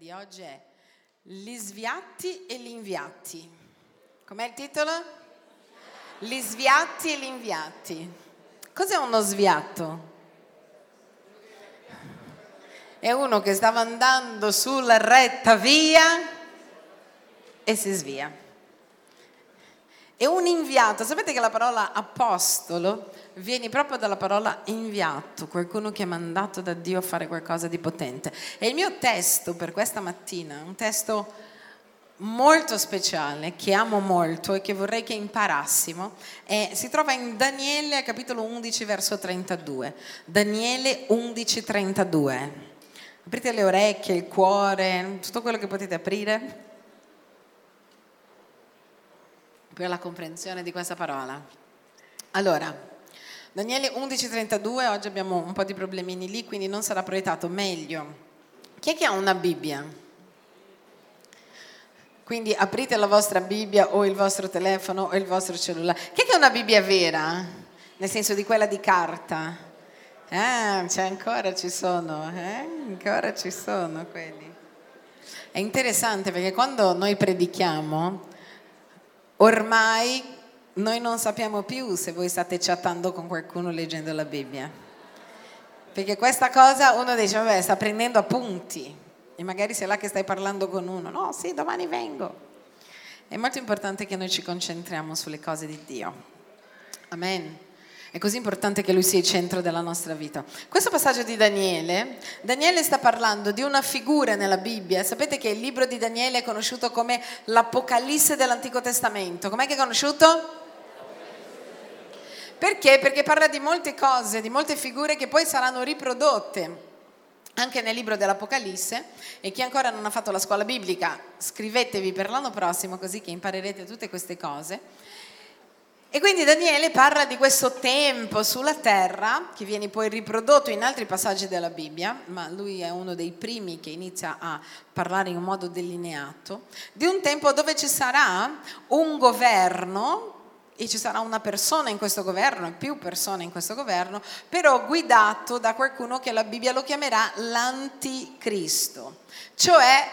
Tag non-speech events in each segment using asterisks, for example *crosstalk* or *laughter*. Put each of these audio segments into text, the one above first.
di oggi è Gli sviatti e gli inviati. Com'è il titolo? Gli sviatti e gli inviati. Cos'è uno sviato? È uno che stava andando sulla retta via e si svia. E un inviato, sapete che la parola apostolo viene proprio dalla parola inviato, qualcuno che è mandato da Dio a fare qualcosa di potente. E il mio testo per questa mattina, un testo molto speciale, che amo molto e che vorrei che imparassimo, è, si trova in Daniele capitolo 11 verso 32. Daniele 11 32. Aprite le orecchie, il cuore, tutto quello che potete aprire per la comprensione di questa parola. Allora, Daniele 11:32, oggi abbiamo un po' di problemini lì, quindi non sarà proiettato meglio. Chi è che ha una Bibbia? Quindi aprite la vostra Bibbia o il vostro telefono o il vostro cellulare. Chi è che ha una Bibbia vera? Nel senso di quella di carta? Ah, c'è ancora ci sono, eh? Ancora ci sono quelli. È interessante perché quando noi predichiamo, ormai noi non sappiamo più se voi state chattando con qualcuno leggendo la Bibbia. Perché questa cosa uno dice, vabbè, sta prendendo appunti. E magari sei là che stai parlando con uno. No, sì, domani vengo. È molto importante che noi ci concentriamo sulle cose di Dio. Amen. È così importante che Lui sia il centro della nostra vita. Questo passaggio di Daniele, Daniele sta parlando di una figura nella Bibbia. Sapete che il libro di Daniele è conosciuto come l'Apocalisse dell'Antico Testamento. Com'è che è conosciuto? Perché? Perché parla di molte cose, di molte figure che poi saranno riprodotte anche nel libro dell'Apocalisse e chi ancora non ha fatto la scuola biblica scrivetevi per l'anno prossimo così che imparerete tutte queste cose. E quindi Daniele parla di questo tempo sulla terra, che viene poi riprodotto in altri passaggi della Bibbia, ma lui è uno dei primi che inizia a parlare in un modo delineato, di un tempo dove ci sarà un governo e ci sarà una persona in questo governo, e più persone in questo governo, però guidato da qualcuno che la Bibbia lo chiamerà l'anticristo, cioè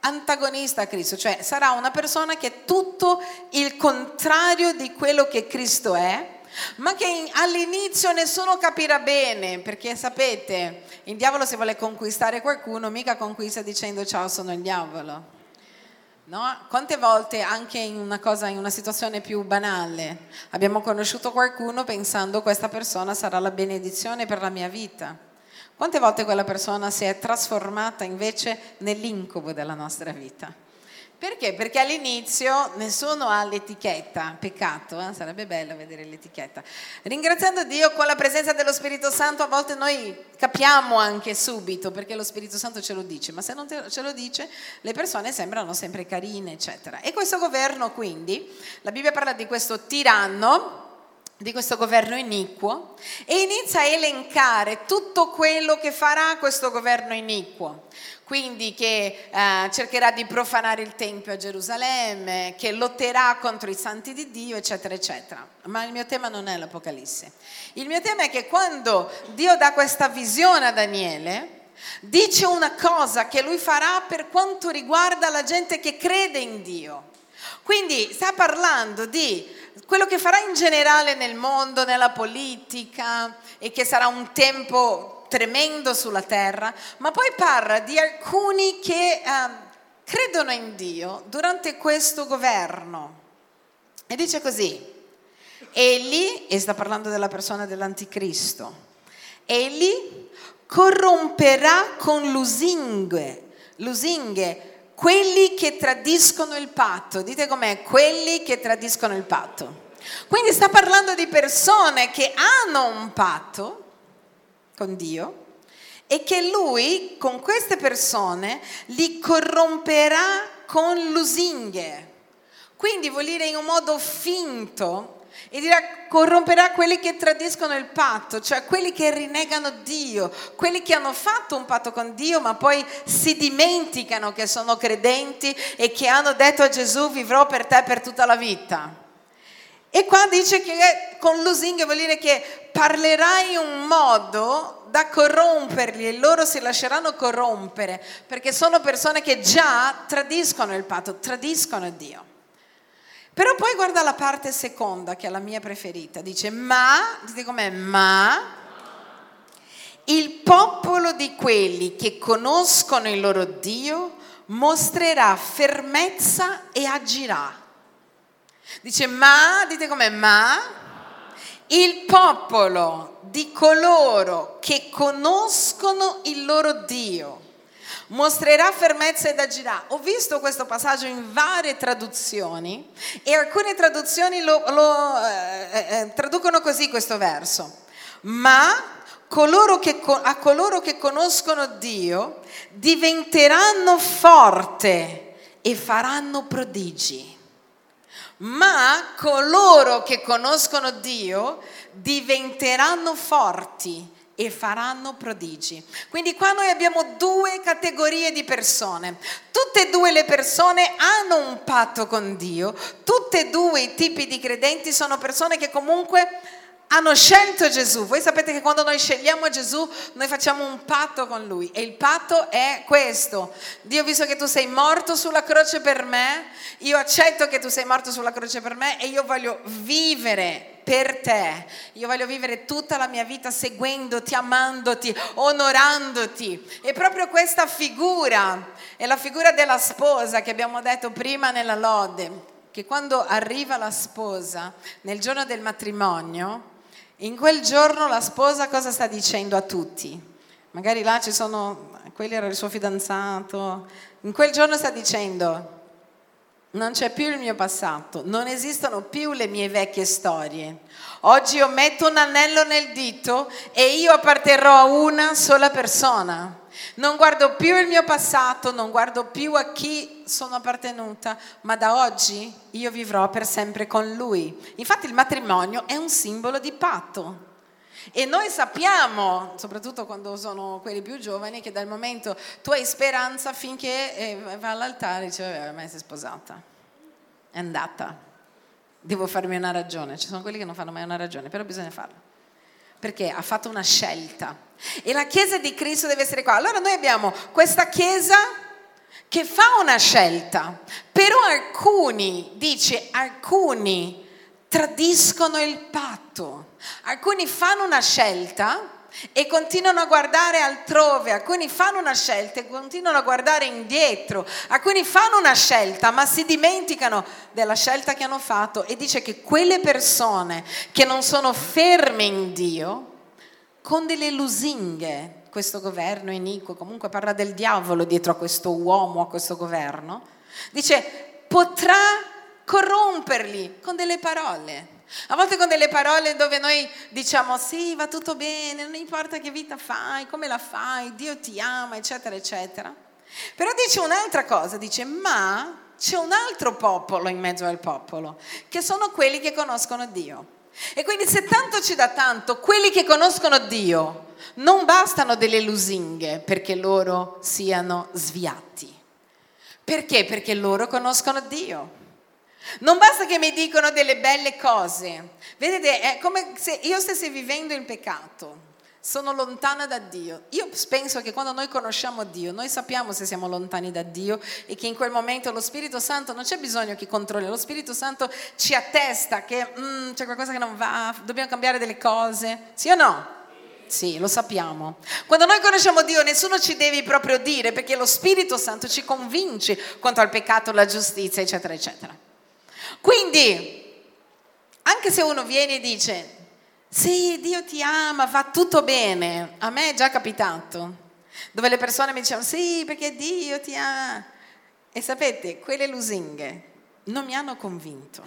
antagonista a Cristo, cioè sarà una persona che è tutto il contrario di quello che Cristo è, ma che in, all'inizio nessuno capirà bene, perché sapete, il diavolo se vuole conquistare qualcuno mica conquista dicendo ciao sono il diavolo. No? Quante volte anche in una cosa, in una situazione più banale, abbiamo conosciuto qualcuno pensando questa persona sarà la benedizione per la mia vita. Quante volte quella persona si è trasformata invece nell'incubo della nostra vita? Perché? Perché all'inizio nessuno ha l'etichetta, peccato, eh? sarebbe bello vedere l'etichetta. Ringraziando Dio con la presenza dello Spirito Santo a volte noi capiamo anche subito perché lo Spirito Santo ce lo dice, ma se non ce lo dice le persone sembrano sempre carine, eccetera. E questo governo quindi, la Bibbia parla di questo tiranno, di questo governo iniquo e inizia a elencare tutto quello che farà questo governo iniquo. Quindi che eh, cercherà di profanare il Tempio a Gerusalemme, che lotterà contro i santi di Dio, eccetera, eccetera. Ma il mio tema non è l'Apocalisse. Il mio tema è che quando Dio dà questa visione a Daniele, dice una cosa che lui farà per quanto riguarda la gente che crede in Dio. Quindi sta parlando di quello che farà in generale nel mondo, nella politica e che sarà un tempo tremendo sulla terra, ma poi parla di alcuni che eh, credono in Dio durante questo governo. E dice così, egli, e sta parlando della persona dell'anticristo, egli corromperà con lusinghe, lusinghe quelli che tradiscono il patto. Dite com'è, quelli che tradiscono il patto. Quindi sta parlando di persone che hanno un patto con Dio e che lui con queste persone li corromperà con lusinghe. Quindi vuol dire in un modo finto e dirà corromperà quelli che tradiscono il patto, cioè quelli che rinnegano Dio, quelli che hanno fatto un patto con Dio ma poi si dimenticano che sono credenti e che hanno detto a Gesù vivrò per te per tutta la vita. E qua dice che con lusinghe vuol dire che parlerai in un modo da corromperli e loro si lasceranno corrompere perché sono persone che già tradiscono il patto, tradiscono Dio. Però poi guarda la parte seconda che è la mia preferita, dice ma, dite com'è, ma il popolo di quelli che conoscono il loro Dio mostrerà fermezza e agirà. Dice ma, dite com'è, ma il popolo di coloro che conoscono il loro Dio mostrerà fermezza ed agirà. Ho visto questo passaggio in varie traduzioni e alcune traduzioni lo, lo eh, eh, eh traducono così questo verso. Ma coloro che, a coloro che conoscono Dio diventeranno forte e faranno prodigi. Ma coloro che conoscono Dio diventeranno forti e faranno prodigi. Quindi qua noi abbiamo due categorie di persone. Tutte e due le persone hanno un patto con Dio, tutte e due i tipi di credenti sono persone che comunque hanno scelto Gesù. Voi sapete che quando noi scegliamo Gesù, noi facciamo un patto con Lui e il patto è questo. Dio, visto che tu sei morto sulla croce per me, io accetto che tu sei morto sulla croce per me e io voglio vivere per te. Io voglio vivere tutta la mia vita seguendoti, amandoti, onorandoti. E proprio questa figura è la figura della sposa che abbiamo detto prima nella lode, che quando arriva la sposa nel giorno del matrimonio, in quel giorno la sposa cosa sta dicendo a tutti? Magari là ci sono, quelli era il suo fidanzato, in quel giorno sta dicendo, non c'è più il mio passato, non esistono più le mie vecchie storie. Oggi io metto un anello nel dito e io apparterrò a una sola persona. Non guardo più il mio passato, non guardo più a chi sono appartenuta, ma da oggi io vivrò per sempre con lui. Infatti il matrimonio è un simbolo di patto. E noi sappiamo, soprattutto quando sono quelli più giovani, che dal momento tu hai speranza finché eh, va all'altare e dice, vabbè, ormai sei sposata, è andata, devo farmi una ragione. Ci sono quelli che non fanno mai una ragione, però bisogna farla perché ha fatto una scelta. E la Chiesa di Cristo deve essere qua. Allora noi abbiamo questa Chiesa che fa una scelta, però alcuni, dice, alcuni tradiscono il patto, alcuni fanno una scelta e continuano a guardare altrove, alcuni fanno una scelta e continuano a guardare indietro, alcuni fanno una scelta ma si dimenticano della scelta che hanno fatto e dice che quelle persone che non sono ferme in Dio, con delle lusinghe, questo governo iniquo, comunque parla del diavolo dietro a questo uomo, a questo governo, dice potrà corromperli con delle parole. A volte con delle parole dove noi diciamo sì, va tutto bene, non importa che vita fai, come la fai, Dio ti ama, eccetera, eccetera. Però dice un'altra cosa, dice ma c'è un altro popolo in mezzo al popolo, che sono quelli che conoscono Dio. E quindi se tanto ci dà tanto, quelli che conoscono Dio non bastano delle lusinghe perché loro siano sviati. Perché? Perché loro conoscono Dio. Non basta che mi dicono delle belle cose. Vedete, è come se io stessi vivendo in peccato. Sono lontana da Dio. Io penso che quando noi conosciamo Dio, noi sappiamo se siamo lontani da Dio e che in quel momento lo Spirito Santo non c'è bisogno che controlli, lo Spirito Santo ci attesta che mm, c'è qualcosa che non va, dobbiamo cambiare delle cose. Sì o no? Sì, lo sappiamo. Quando noi conosciamo Dio, nessuno ci deve proprio dire perché lo Spirito Santo ci convince quanto al peccato, la giustizia, eccetera, eccetera. Quindi, anche se uno viene e dice, sì, Dio ti ama, va tutto bene, a me è già capitato, dove le persone mi dicevano, sì, perché Dio ti ama. E sapete, quelle lusinghe non mi hanno convinto.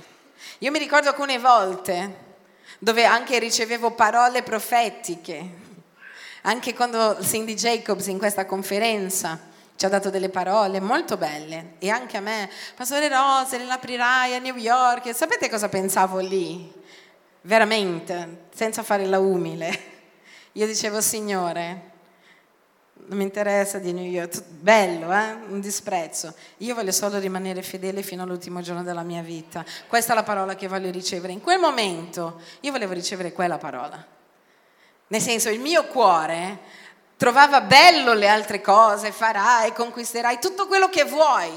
Io mi ricordo alcune volte dove anche ricevevo parole profetiche, anche quando Cindy Jacobs in questa conferenza ci ha dato delle parole molto belle e anche a me, Pastore Rose, le aprirai a New York, sapete cosa pensavo lì? Veramente, senza fare la umile. *laughs* Io dicevo, Signore, non mi interessa di New York, bello, eh? un disprezzo. Io voglio solo rimanere fedele fino all'ultimo giorno della mia vita. Questa è la parola che voglio ricevere. In quel momento io volevo ricevere quella parola. Nel senso, il mio cuore trovava bello le altre cose, farai, conquisterai, tutto quello che vuoi,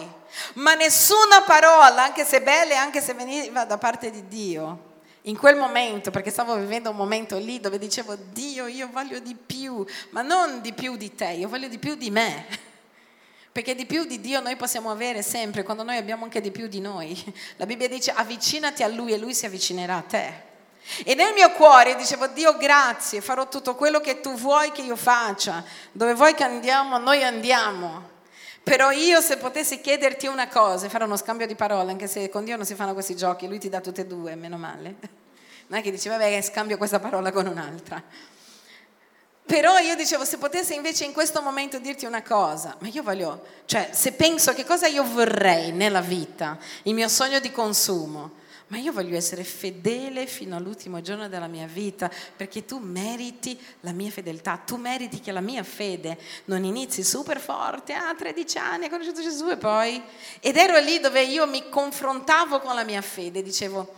ma nessuna parola, anche se bella, anche se veniva da parte di Dio, in quel momento, perché stavo vivendo un momento lì dove dicevo, Dio, io voglio di più, ma non di più di te, io voglio di più di me. *laughs* Perché di più di Dio noi possiamo avere sempre, quando noi abbiamo anche di più di noi. La Bibbia dice avvicinati a Lui e Lui si avvicinerà a te. E nel mio cuore dicevo, Dio grazie, farò tutto quello che tu vuoi che io faccia. Dove vuoi che andiamo, noi andiamo. Però io se potessi chiederti una cosa, fare uno scambio di parole, anche se con Dio non si fanno questi giochi, lui ti dà tutte e due, meno male. *laughs* Non è che dici, vabbè, scambio questa parola con un'altra. Però io dicevo, se potessi invece in questo momento dirti una cosa, ma io voglio, cioè se penso che cosa io vorrei nella vita, il mio sogno di consumo, ma io voglio essere fedele fino all'ultimo giorno della mia vita perché tu meriti la mia fedeltà, tu meriti che la mia fede non inizi super forte, ah 13 anni ho conosciuto Gesù e poi... Ed ero lì dove io mi confrontavo con la mia fede, dicevo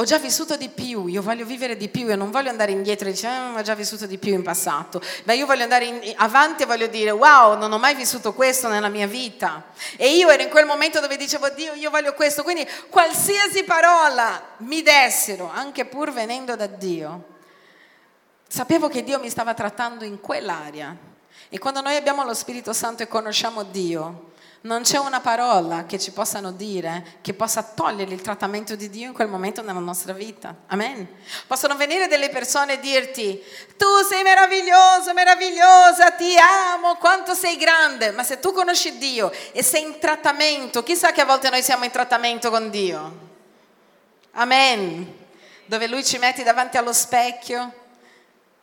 ho già vissuto di più, io voglio vivere di più, io non voglio andare indietro e dire, ah, ho già vissuto di più in passato, ma io voglio andare in, avanti e voglio dire, wow, non ho mai vissuto questo nella mia vita. E io ero in quel momento dove dicevo, Dio, io voglio questo, quindi qualsiasi parola mi dessero, anche pur venendo da Dio, sapevo che Dio mi stava trattando in quell'area. E quando noi abbiamo lo Spirito Santo e conosciamo Dio, non c'è una parola che ci possano dire che possa togliere il trattamento di Dio in quel momento nella nostra vita. Amen. Possono venire delle persone e dirti, tu sei meraviglioso, meravigliosa, ti amo, quanto sei grande. Ma se tu conosci Dio e sei in trattamento, chissà che a volte noi siamo in trattamento con Dio. Amen. Dove Lui ci metti davanti allo specchio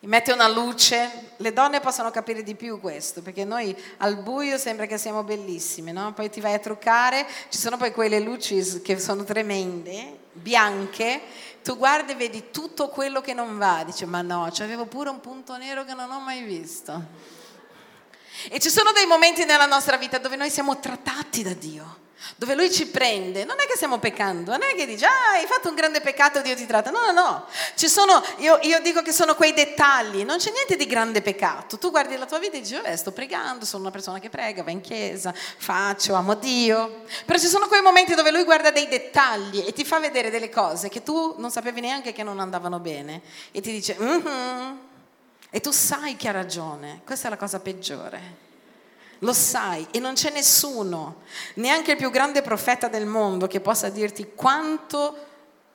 mette una luce, le donne possono capire di più questo, perché noi al buio sembra che siamo bellissime, no? poi ti vai a truccare, ci sono poi quelle luci che sono tremende, bianche, tu guardi e vedi tutto quello che non va, dici ma no, c'avevo pure un punto nero che non ho mai visto. E ci sono dei momenti nella nostra vita dove noi siamo trattati da Dio dove lui ci prende, non è che stiamo peccando, non è che dice, ah, hai fatto un grande peccato, Dio ti tratta. No, no, no. Sono, io, io, dico che sono quei dettagli, non c'è niente di grande peccato. Tu guardi la tua vita e dici, vabbè, sto pregando, sono una persona che prega, va in chiesa, faccio, amo Dio. Però ci sono quei momenti dove lui guarda dei dettagli e ti fa vedere delle cose che tu non sapevi neanche che non andavano bene. E ti dice, mm-hmm. e tu sai che ha ragione. Questa è la cosa peggiore lo sai e non c'è nessuno, neanche il più grande profeta del mondo che possa dirti quanto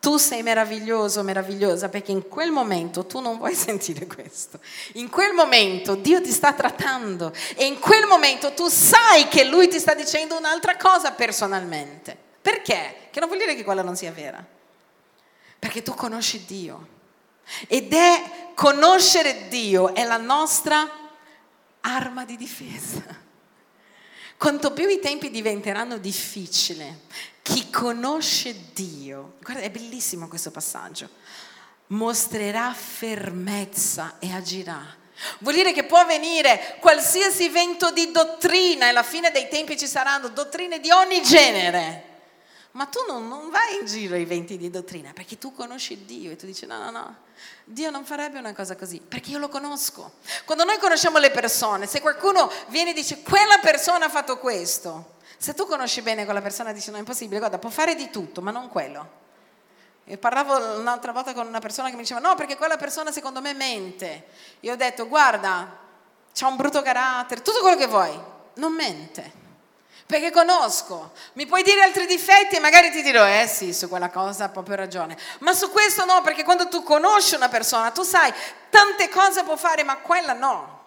tu sei meraviglioso, meravigliosa, perché in quel momento tu non vuoi *laughs* sentire questo. In quel momento Dio ti sta trattando e in quel momento tu sai che Lui ti sta dicendo un'altra cosa personalmente. Perché? Che non vuol dire che quella non sia vera. Perché tu conosci Dio. Ed è conoscere Dio, è la nostra arma di difesa. Quanto più i tempi diventeranno difficili, chi conosce Dio, guarda, è bellissimo questo passaggio, mostrerà fermezza e agirà. Vuol dire che può avvenire qualsiasi vento di dottrina e alla fine dei tempi ci saranno dottrine di ogni genere. Ma tu non, non vai in giro ai venti di dottrina perché tu conosci Dio e tu dici no, no, no, Dio non farebbe una cosa così perché io lo conosco. Quando noi conosciamo le persone, se qualcuno viene e dice quella persona ha fatto questo, se tu conosci bene quella persona dici no, è impossibile, guarda, può fare di tutto, ma non quello. E parlavo un'altra volta con una persona che mi diceva no, perché quella persona secondo me mente. Io ho detto guarda, c'ha un brutto carattere, tutto quello che vuoi, non mente perché conosco. Mi puoi dire altri difetti e magari ti dirò, eh sì, su quella cosa ha proprio ragione. Ma su questo no, perché quando tu conosci una persona, tu sai, tante cose può fare, ma quella no.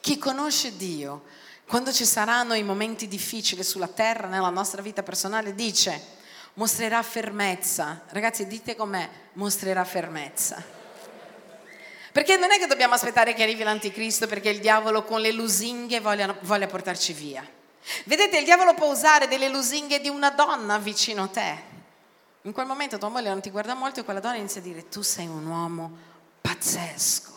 Chi conosce Dio, quando ci saranno i momenti difficili sulla terra, nella nostra vita personale, dice, mostrerà fermezza. Ragazzi, dite com'è, mostrerà fermezza. Perché non è che dobbiamo aspettare che arrivi l'anticristo perché il diavolo con le lusinghe voglia, voglia portarci via. Vedete, il diavolo può usare delle lusinghe di una donna vicino a te. In quel momento tua moglie non ti guarda molto e quella donna inizia a dire tu sei un uomo pazzesco.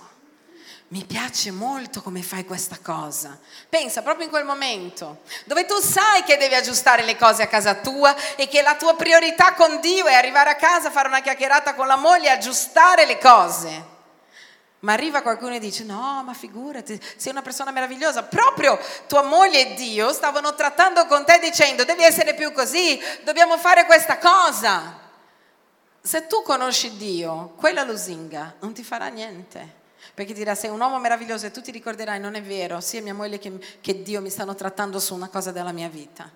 Mi piace molto come fai questa cosa. Pensa proprio in quel momento dove tu sai che devi aggiustare le cose a casa tua e che la tua priorità con Dio è arrivare a casa, fare una chiacchierata con la moglie e aggiustare le cose. Ma arriva qualcuno e dice: No, ma figurati, sei una persona meravigliosa. Proprio tua moglie e Dio stavano trattando con te dicendo: Devi essere più così, dobbiamo fare questa cosa. Se tu conosci Dio, quella lusinga non ti farà niente perché dirà sei un uomo meraviglioso e tu ti ricorderai non è vero, sia mia moglie che, che Dio mi stanno trattando su una cosa della mia vita.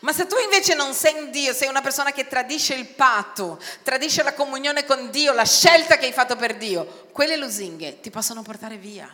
Ma se tu invece non sei in Dio, sei una persona che tradisce il patto, tradisce la comunione con Dio, la scelta che hai fatto per Dio, quelle lusinghe ti possono portare via.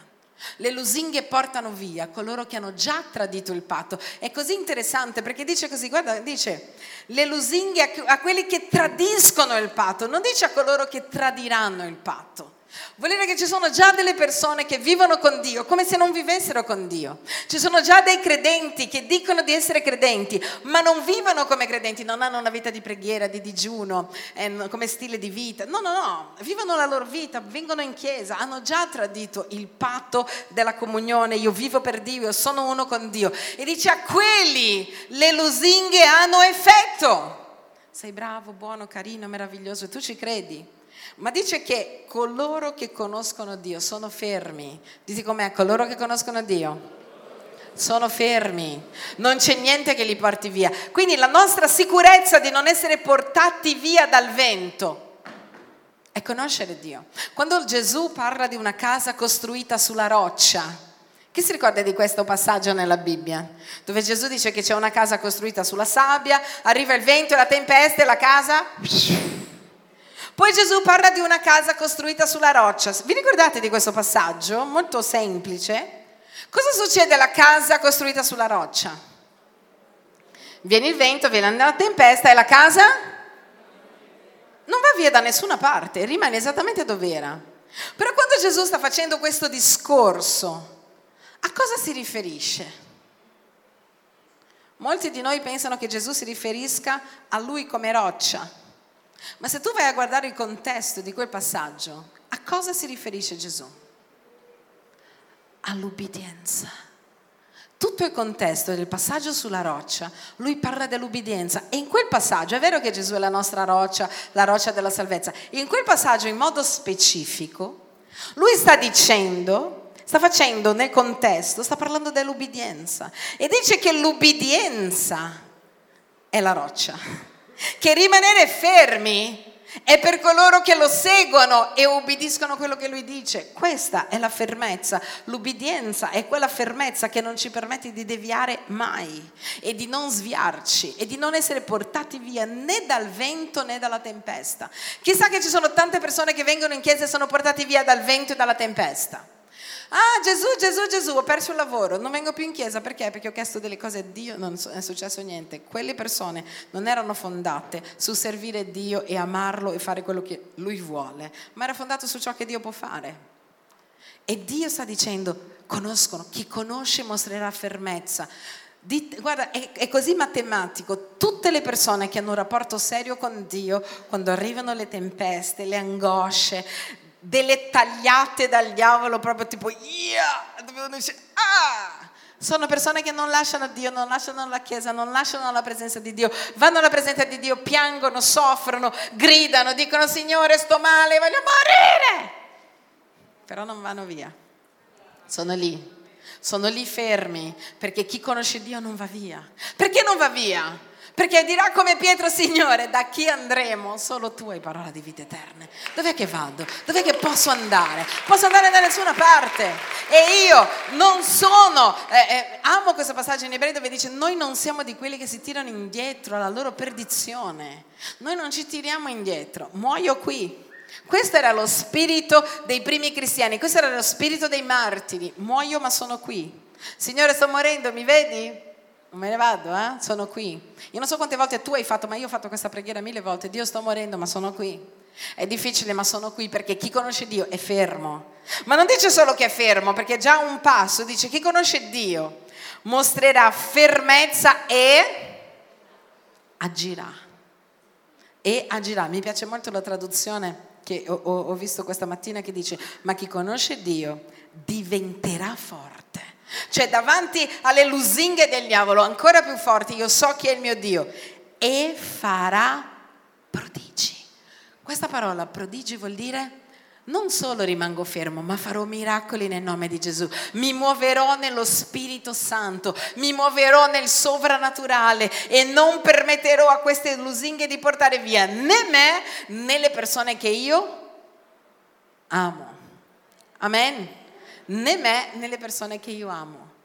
Le lusinghe portano via coloro che hanno già tradito il patto. È così interessante perché dice così, guarda, dice le lusinghe a quelli che tradiscono il patto, non dice a coloro che tradiranno il patto. Vuol dire che ci sono già delle persone che vivono con Dio come se non vivessero con Dio. Ci sono già dei credenti che dicono di essere credenti, ma non vivono come credenti, non hanno una vita di preghiera, di digiuno, eh, come stile di vita. No, no, no, vivono la loro vita, vengono in chiesa, hanno già tradito il patto della comunione. Io vivo per Dio, io sono uno con Dio. E dice a quelli le lusinghe hanno effetto. Sei bravo, buono, carino, meraviglioso, tu ci credi? Ma dice che coloro che conoscono Dio sono fermi. Dite com'è, coloro che conoscono Dio sono fermi, non c'è niente che li porti via. Quindi la nostra sicurezza di non essere portati via dal vento è conoscere Dio. Quando Gesù parla di una casa costruita sulla roccia, chi si ricorda di questo passaggio nella Bibbia? Dove Gesù dice che c'è una casa costruita sulla sabbia, arriva il vento e la tempesta e la casa poi Gesù parla di una casa costruita sulla roccia. Vi ricordate di questo passaggio? Molto semplice. Cosa succede alla casa costruita sulla roccia? Viene il vento, viene la tempesta e la casa non va via da nessuna parte, rimane esattamente dove era. Però quando Gesù sta facendo questo discorso, a cosa si riferisce? Molti di noi pensano che Gesù si riferisca a lui come roccia. Ma se tu vai a guardare il contesto di quel passaggio, a cosa si riferisce Gesù? All'ubbidienza. Tutto il contesto del passaggio sulla roccia, lui parla dell'ubbidienza e in quel passaggio, è vero che Gesù è la nostra roccia, la roccia della salvezza, in quel passaggio in modo specifico, lui sta dicendo, sta facendo nel contesto, sta parlando dell'ubbidienza e dice che l'ubbidienza è la roccia che rimanere fermi è per coloro che lo seguono e obbediscono a quello che lui dice. Questa è la fermezza. L'ubbidienza è quella fermezza che non ci permette di deviare mai e di non sviarci e di non essere portati via né dal vento né dalla tempesta. Chissà che ci sono tante persone che vengono in chiesa e sono portati via dal vento e dalla tempesta. Ah, Gesù, Gesù, Gesù, ho perso il lavoro, non vengo più in chiesa perché? Perché ho chiesto delle cose a Dio, non è successo niente. Quelle persone non erano fondate su servire Dio e amarlo e fare quello che Lui vuole, ma era fondato su ciò che Dio può fare. E Dio sta dicendo, conoscono, chi conosce mostrerà fermezza. Guarda, è, così matematico. Tutte le persone che hanno un rapporto serio con Dio, quando arrivano le tempeste, le angosce, delle tagliate dal diavolo proprio tipo yeah! ah! Sono persone che non lasciano Dio, non lasciano la Chiesa, non lasciano la presenza di Dio, vanno alla presenza di Dio, piangono, soffrono, gridano, dicono Signore sto male, voglio morire. Però non vanno via, sono lì, sono lì fermi, perché chi conosce Dio non va via. Perché non va via? Perché dirà come Pietro, Signore, da chi andremo? Solo tu hai parola di vita eterna. Dov'è che vado? Dov'è che posso andare? Posso andare da nessuna parte. E io non sono, eh, eh, amo questo passaggio in ebrei dove dice, noi non siamo di quelli che si tirano indietro alla loro perdizione. Noi non ci tiriamo indietro. Muoio qui. Questo era lo spirito dei primi cristiani, questo era lo spirito dei martiri. Muoio ma sono qui. Signore, sto morendo, mi vedi? Me ne vado, eh? sono qui. Io non so quante volte tu hai fatto, ma io ho fatto questa preghiera mille volte. Dio sto morendo, ma sono qui. È difficile, ma sono qui perché chi conosce Dio è fermo. Ma non dice solo che è fermo, perché è già un passo. Dice chi conosce Dio mostrerà fermezza e agirà. E agirà. Mi piace molto la traduzione che ho, ho visto questa mattina che dice, ma chi conosce Dio diventerà forte. Cioè davanti alle lusinghe del diavolo, ancora più forti, io so chi è il mio Dio. E farà prodigi. Questa parola prodigi vuol dire non solo rimango fermo, ma farò miracoli nel nome di Gesù. Mi muoverò nello Spirito Santo, mi muoverò nel sovrannaturale e non permetterò a queste lusinghe di portare via né me né le persone che io amo. Amen. Né me né le persone che io amo.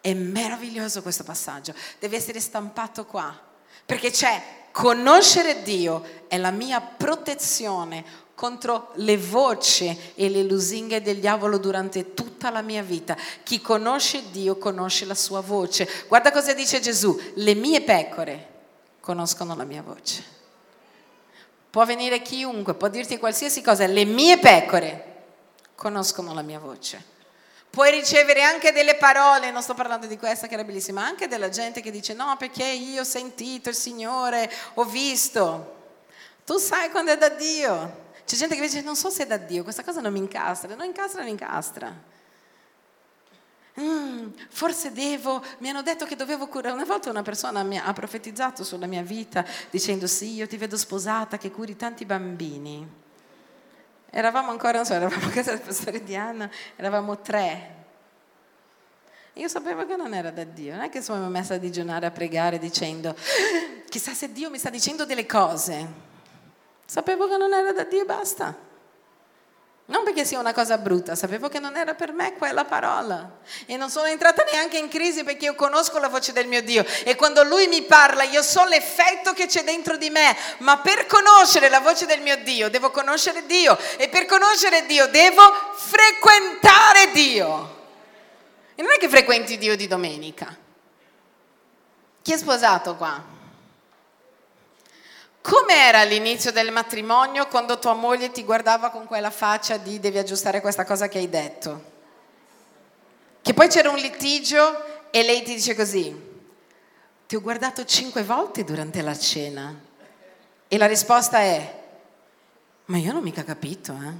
È meraviglioso questo passaggio, deve essere stampato qua, perché c'è conoscere Dio è la mia protezione contro le voci e le lusinghe del diavolo durante tutta la mia vita. Chi conosce Dio conosce la sua voce. Guarda cosa dice Gesù, le mie pecore conoscono la mia voce. Può venire chiunque, può dirti qualsiasi cosa, le mie pecore conoscono la mia voce. Puoi ricevere anche delle parole, non sto parlando di questa che era bellissima, anche della gente che dice no perché io ho sentito il Signore, ho visto. Tu sai quando è da Dio. C'è gente che dice non so se è da Dio, questa cosa non mi incastra, non incastra, non incastra. Mm, forse devo, mi hanno detto che dovevo curare. Una volta una persona mi ha profetizzato sulla mia vita dicendo sì, io ti vedo sposata che curi tanti bambini. Eravamo ancora, non so, eravamo a casa del pastore Diana, eravamo tre. Io sapevo che non era da Dio, non è che sono messa a digiunare, a pregare dicendo chissà se Dio mi sta dicendo delle cose. Sapevo che non era da Dio e basta. Non perché sia una cosa brutta, sapevo che non era per me quella parola. E non sono entrata neanche in crisi perché io conosco la voce del mio Dio. E quando Lui mi parla, io so l'effetto che c'è dentro di me. Ma per conoscere la voce del mio Dio, devo conoscere Dio. E per conoscere Dio, devo frequentare Dio. E non è che frequenti Dio di domenica. Chi è sposato qua? Com'era all'inizio del matrimonio quando tua moglie ti guardava con quella faccia di devi aggiustare questa cosa che hai detto? Che poi c'era un litigio e lei ti dice così, ti ho guardato cinque volte durante la cena e la risposta è, ma io non mica capito, eh?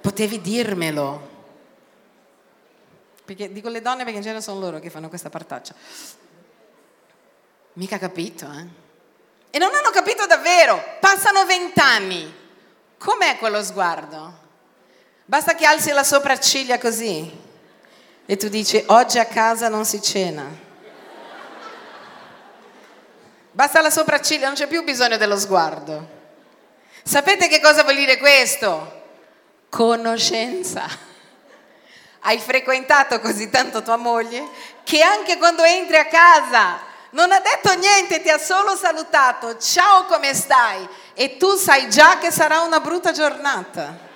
potevi dirmelo. Perché dico le donne perché in genere sono loro che fanno questa partaccia. Mica capito, eh? E non hanno capito davvero. Passano vent'anni. Com'è quello sguardo? Basta che alzi la sopracciglia così e tu dici oggi a casa non si cena. Basta la sopracciglia, non c'è più bisogno dello sguardo. Sapete che cosa vuol dire questo? Conoscenza. Hai frequentato così tanto tua moglie che anche quando entri a casa non ha detto niente, ti ha solo salutato, ciao come stai? E tu sai già che sarà una brutta giornata.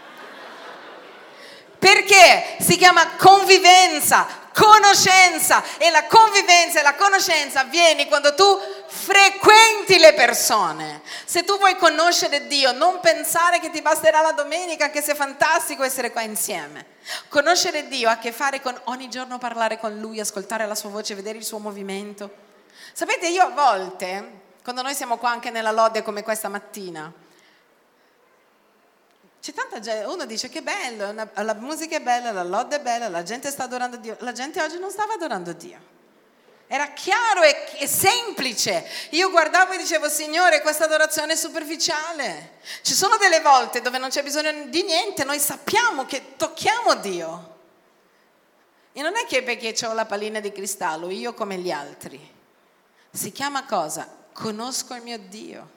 Perché si chiama convivenza, conoscenza e la convivenza e la conoscenza avviene quando tu frequenti le persone. Se tu vuoi conoscere Dio, non pensare che ti basterà la domenica, anche se è fantastico essere qua insieme. Conoscere Dio ha a che fare con ogni giorno parlare con Lui, ascoltare la sua voce, vedere il suo movimento. Sapete, io a volte, quando noi siamo qua anche nella lode come questa mattina, c'è tanta gente, uno dice che bello, la musica è bella, la lode è bella, la gente sta adorando Dio. La gente oggi non stava adorando Dio. Era chiaro e, e, semplice. Io guardavo e dicevo, Signore, questa adorazione è superficiale. Ci sono delle volte dove non c'è bisogno di niente, noi sappiamo che tocchiamo Dio. E non è che perché ho la pallina di cristallo, io come gli altri. Si chiama cosa? Conosco il mio Dio.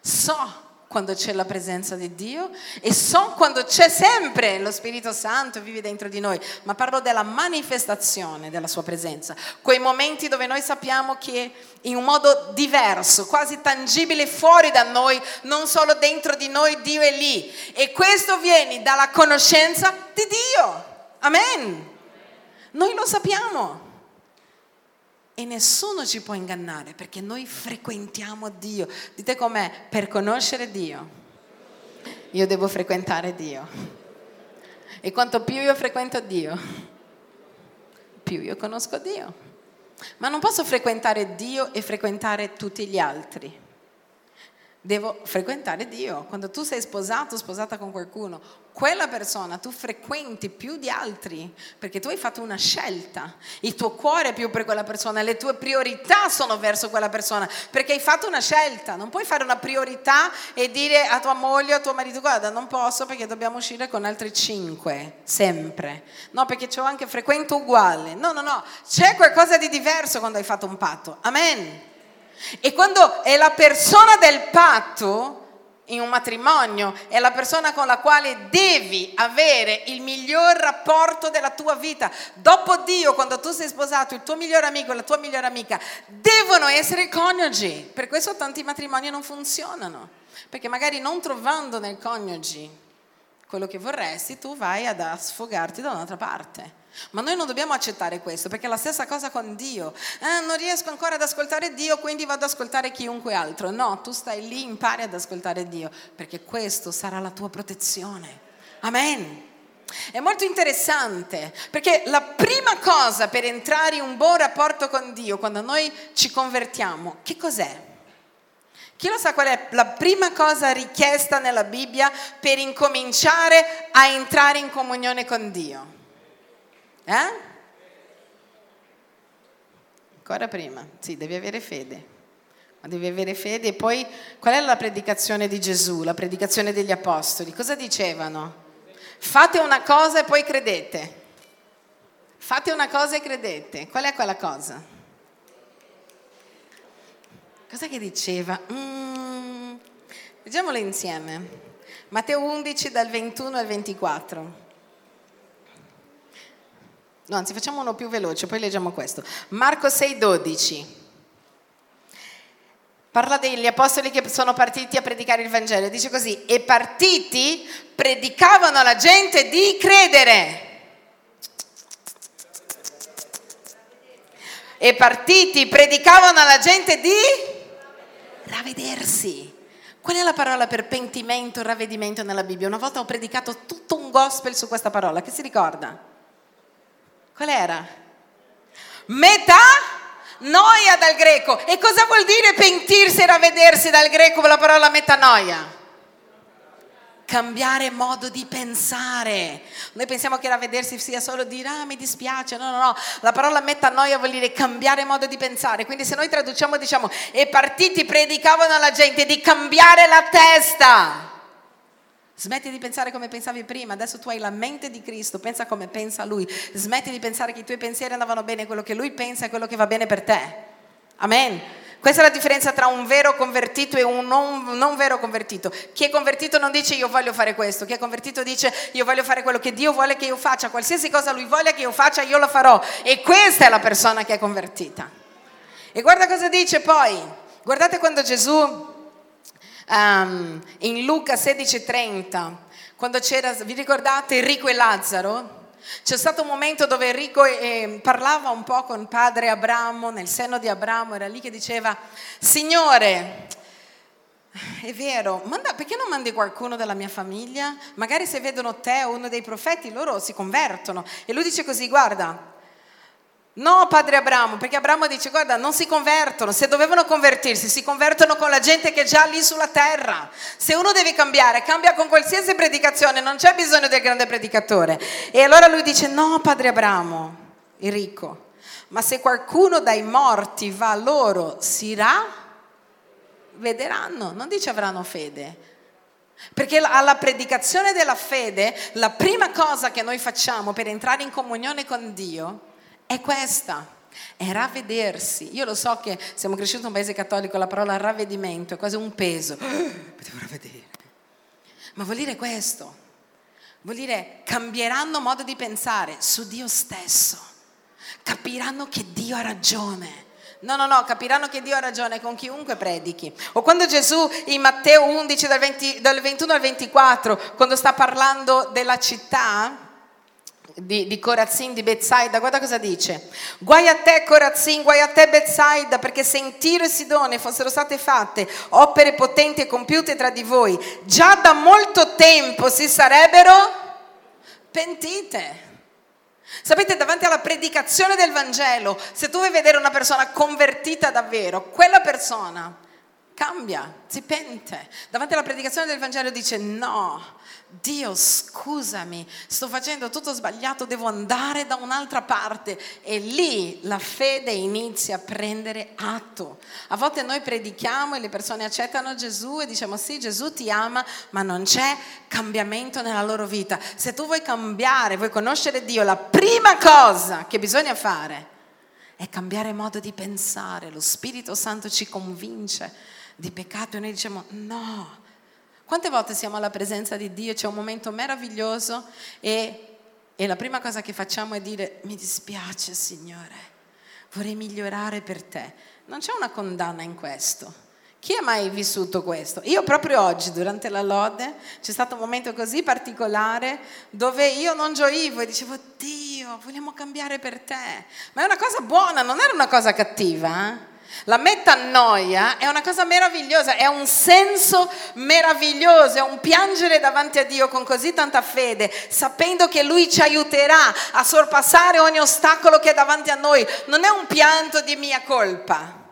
So quando c'è la presenza di Dio e so quando c'è sempre lo Spirito Santo, vive dentro di noi, ma parlo della manifestazione della sua presenza, quei momenti dove noi sappiamo che in un modo diverso, quasi tangibile fuori da noi, non solo dentro di noi, Dio è lì. E questo viene dalla conoscenza di Dio. Amen. Noi lo sappiamo. E nessuno ci può ingannare perché noi frequentiamo Dio. Dite com'è, per conoscere Dio io devo frequentare Dio. E quanto più io frequento Dio, più io conosco Dio. Ma non posso frequentare Dio e frequentare tutti gli altri devo frequentare Dio. Quando tu sei sposato, sposata con qualcuno, quella persona tu frequenti più di altri perché tu hai fatto una scelta. Il tuo cuore è più per quella persona, le tue priorità sono verso quella persona perché hai fatto una scelta. Non puoi fare una priorità e dire a tua moglie o a tuo marito guarda non posso perché dobbiamo uscire con altri cinque, sempre. No, perché c'ho anche frequento uguale. No, no, no, c'è qualcosa di diverso quando hai fatto un patto. Amen. E quando è la persona del patto in un matrimonio, è la persona con la quale devi avere il miglior rapporto della tua vita. Dopo Dio, quando tu sei sposato, il tuo migliore amico e la tua migliore amica devono essere coniugi. Per questo tanti matrimoni non funzionano, perché magari non trovando nel coniugi quello che vorresti, tu vai ad sfogarti da un'altra parte. Ma noi non dobbiamo accettare questo, perché è la stessa cosa con Dio. Eh, non riesco ancora ad ascoltare Dio, quindi vado ad ascoltare chiunque altro. No, tu stai lì, impari ad ascoltare Dio, perché questo sarà la tua protezione. Amen. È molto interessante, perché la prima cosa per entrare in un buon rapporto con Dio, quando noi ci convertiamo, che cos'è? Chi lo sa qual è la prima cosa richiesta nella Bibbia per incominciare a entrare in comunione con Dio? Eh? Ancora prima, sì, devi avere fede. Ma devi avere fede. E poi, qual è la predicazione di Gesù, la predicazione degli apostoli? Cosa dicevano? Fate una cosa e poi credete. Fate una cosa e credete. Qual è quella cosa? Cosa che diceva? Mm, leggiamolo insieme. Matteo 11 dal 21 al 24. No, anzi facciamo uno più veloce, poi leggiamo questo. Marco 6,12. Parla degli apostoli che sono partiti a predicare il Vangelo. Dice così, e partiti predicavano alla gente di credere. E partiti predicavano alla gente di ravvedersi. Qual è la parola per pentimento, ravvedimento nella Bibbia? Una volta ho predicato tutto un gospel su questa parola, che si ricorda? Qual era? Metanoia dal greco. E cosa vuol dire pentirsi e ravvedersi dal greco con la parola metanoia? Cambiare modo di pensare. Noi pensiamo che ravvedersi sia solo dire ah mi dispiace, no no no, la parola metanoia vuol dire cambiare modo di pensare. Quindi se noi traduciamo diciamo e partiti predicavano alla gente di cambiare la testa. Smetti di pensare come pensavi prima, adesso tu hai la mente di Cristo, pensa come pensa Lui. Smetti di pensare che i tuoi pensieri andavano bene, quello che Lui pensa è quello che va bene per te. Amen. Questa è la differenza tra un vero convertito e un non, non, vero convertito. Chi è convertito non dice io voglio fare questo, chi è convertito dice io voglio fare quello che Dio vuole che io faccia, qualsiasi cosa Lui voglia che io faccia io lo farò. E questa è la persona che è convertita. E guarda cosa dice poi, guardate quando Gesù um, in Luca 16:30, quando c'era, vi ricordate Enrico e Lazzaro? C'è stato un momento dove Enrico eh, parlava un po' con padre Abramo, nel seno di Abramo, era lì che diceva, Signore, è vero, manda, perché non mandi qualcuno della mia famiglia? Magari se vedono te o uno dei profeti, loro si convertono. E lui dice così, guarda, No, padre Abramo, perché Abramo dice, guarda, non si convertono, se dovevano convertirsi, si convertono con la gente che è già lì sulla terra. Se uno deve cambiare, cambia con qualsiasi predicazione, non c'è bisogno del grande predicatore. E allora lui dice, no, padre Abramo, il ricco, ma se qualcuno dai morti va loro, si ra, vederanno, non dice avranno fede. Perché alla predicazione della fede, la prima cosa che noi facciamo per entrare in comunione con Dio, è questa, è ravvedersi. Io lo so che siamo cresciuti in un paese cattolico, la parola ravvedimento è quasi un peso. *gasps* Mi devo ravvedere. Ma vuol dire questo, vuol dire cambieranno modo di pensare su Dio stesso, capiranno che Dio ha ragione. No, no, no, capiranno che Dio ha ragione con chiunque predichi. O quando Gesù in Matteo 11 dal, 20, dal 21 al 24, quando sta parlando della città, di, di Corazzin di Bezzaida, guarda cosa dice. Guai a te Corazzin, guai a te Bezzaida, perché se in Tiro e Sidone fossero state fatte opere potenti e compiute tra di voi, già da molto tempo si sarebbero pentite. Sapete, davanti alla predicazione del Vangelo, se tu vuoi vedere una persona convertita davvero, quella persona cambia, si pente. Davanti alla predicazione del Vangelo dice no, Dio scusami, sto facendo tutto sbagliato, devo andare da un'altra parte. E lì la fede inizia a prendere atto. A volte noi predichiamo e le persone accettano Gesù e diciamo sì, Gesù ti ama, ma non c'è cambiamento nella loro vita. Se tu vuoi cambiare, vuoi conoscere Dio, la prima cosa che bisogna fare è cambiare modo di pensare. Lo Spirito Santo ci convince di peccato e noi diciamo no. Quante volte siamo alla presenza di Dio, c'è un momento meraviglioso e, e la prima cosa che facciamo è dire mi dispiace Signore, vorrei migliorare per te. Non c'è una condanna in questo. Chi ha mai vissuto questo? Io proprio oggi, durante la lode, c'è stato un momento così particolare dove io non gioivo e dicevo, Dio, vogliamo cambiare per te. Ma è una cosa buona, non era una cosa cattiva. Eh? La metanoia è una cosa meravigliosa, è un senso meraviglioso, è un piangere davanti a Dio con così tanta fede, sapendo che Lui ci aiuterà a sorpassare ogni ostacolo che è davanti a noi. Non è un pianto di mia colpa,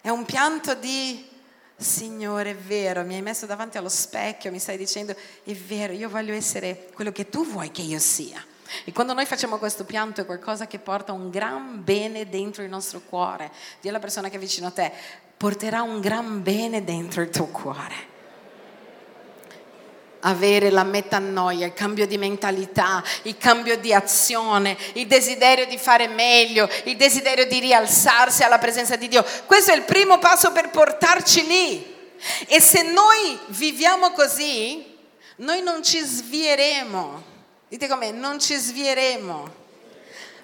è un pianto di Signore, è vero, mi hai messo davanti allo specchio, mi stai dicendo, è vero, io voglio essere quello che tu vuoi che io sia. E quando noi facciamo questo pianto è qualcosa che porta un gran bene dentro il nostro cuore. Dì alla persona che è vicino a te, porterà un gran bene dentro il tuo cuore. Avere la metanoia, il cambio di mentalità, il cambio di azione, il desiderio di fare meglio, il desiderio di rialzarsi alla presenza di Dio. Questo è il primo passo per portarci lì. E se noi viviamo così, noi non ci svieremo Dite come non ci svieremo.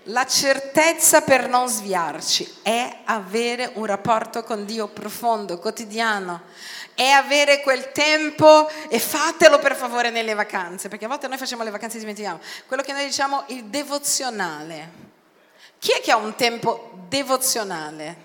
La certezza per non sviarci è avere un rapporto con Dio profondo, quotidiano, è avere quel tempo e fatelo per favore nelle vacanze, perché a volte noi facciamo le vacanze e dimentichiamo. Quello che noi diciamo il devozionale. Chi è che ha un tempo devozionale?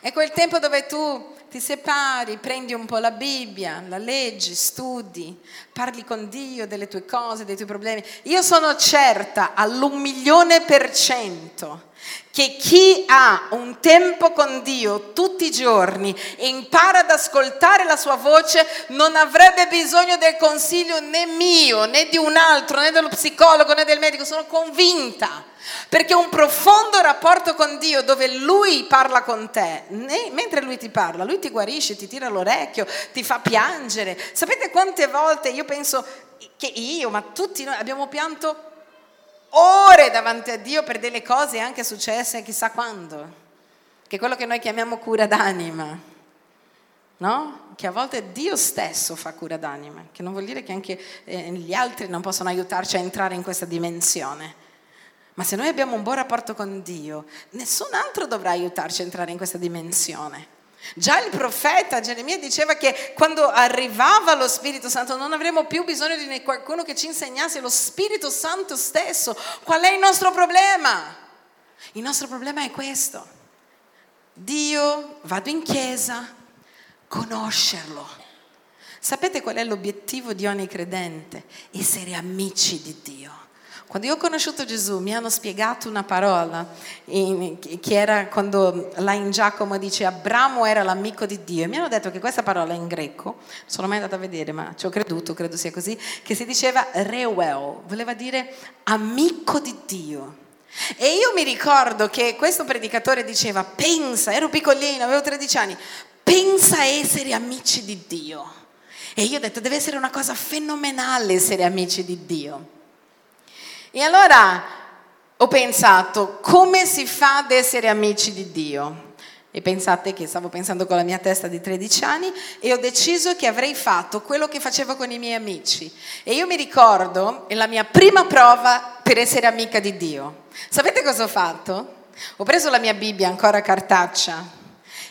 È quel tempo dove tu ti separi, prendi un po' la Bibbia, la leggi, studi, parli con Dio delle tue cose, dei tuoi problemi. Io sono certa all'un milione per cento che chi ha un tempo con Dio tutti i giorni e impara ad ascoltare la sua voce non avrebbe bisogno del consiglio né mio, né di un altro, né dello psicologo, né del medico, sono convinta. Perché un profondo rapporto con Dio dove Lui parla con te, mentre Lui ti parla, Lui ti guarisce, ti tira l'orecchio, ti fa piangere. Sapete quante volte io penso che io, ma tutti noi abbiamo pianto ore davanti a Dio per delle cose anche successe chissà quando, che è quello che noi chiamiamo cura d'anima, no? Che a volte Dio stesso fa cura d'anima, che non vuol dire che anche eh, gli altri non possono aiutarci a entrare in questa dimensione. Ma se noi abbiamo un buon rapporto con Dio, nessun altro dovrà aiutarci a entrare in questa dimensione. Già il profeta Geremia diceva che quando arrivava lo Spirito Santo non avremo più bisogno di qualcuno che ci insegnasse lo Spirito Santo stesso. Qual è il nostro problema? Il nostro problema è questo. Dio, vado in chiesa, conoscerlo. Sapete qual è l'obiettivo di ogni credente? Essere amici di Dio. Quando io ho conosciuto Gesù mi hanno spiegato una parola in, che era quando là in Giacomo dice Abramo era l'amico di Dio e mi hanno detto che questa parola in greco, non sono mai andata a vedere ma ci ho creduto, credo sia così, che si diceva reuel, voleva dire amico di Dio. E io mi ricordo che questo predicatore diceva pensa, ero piccolino, avevo 13 anni, pensa a essere amici di Dio. E io ho detto deve essere una cosa fenomenale essere amici di Dio. E allora ho pensato, come si fa ad essere amici di Dio? E pensate che stavo pensando con la mia testa di 13 anni e ho deciso che avrei fatto quello che facevo con i miei amici. E io mi ricordo, la mia prima prova per essere amica di Dio. Sapete cosa ho fatto? Ho preso la mia Bibbia ancora cartaccia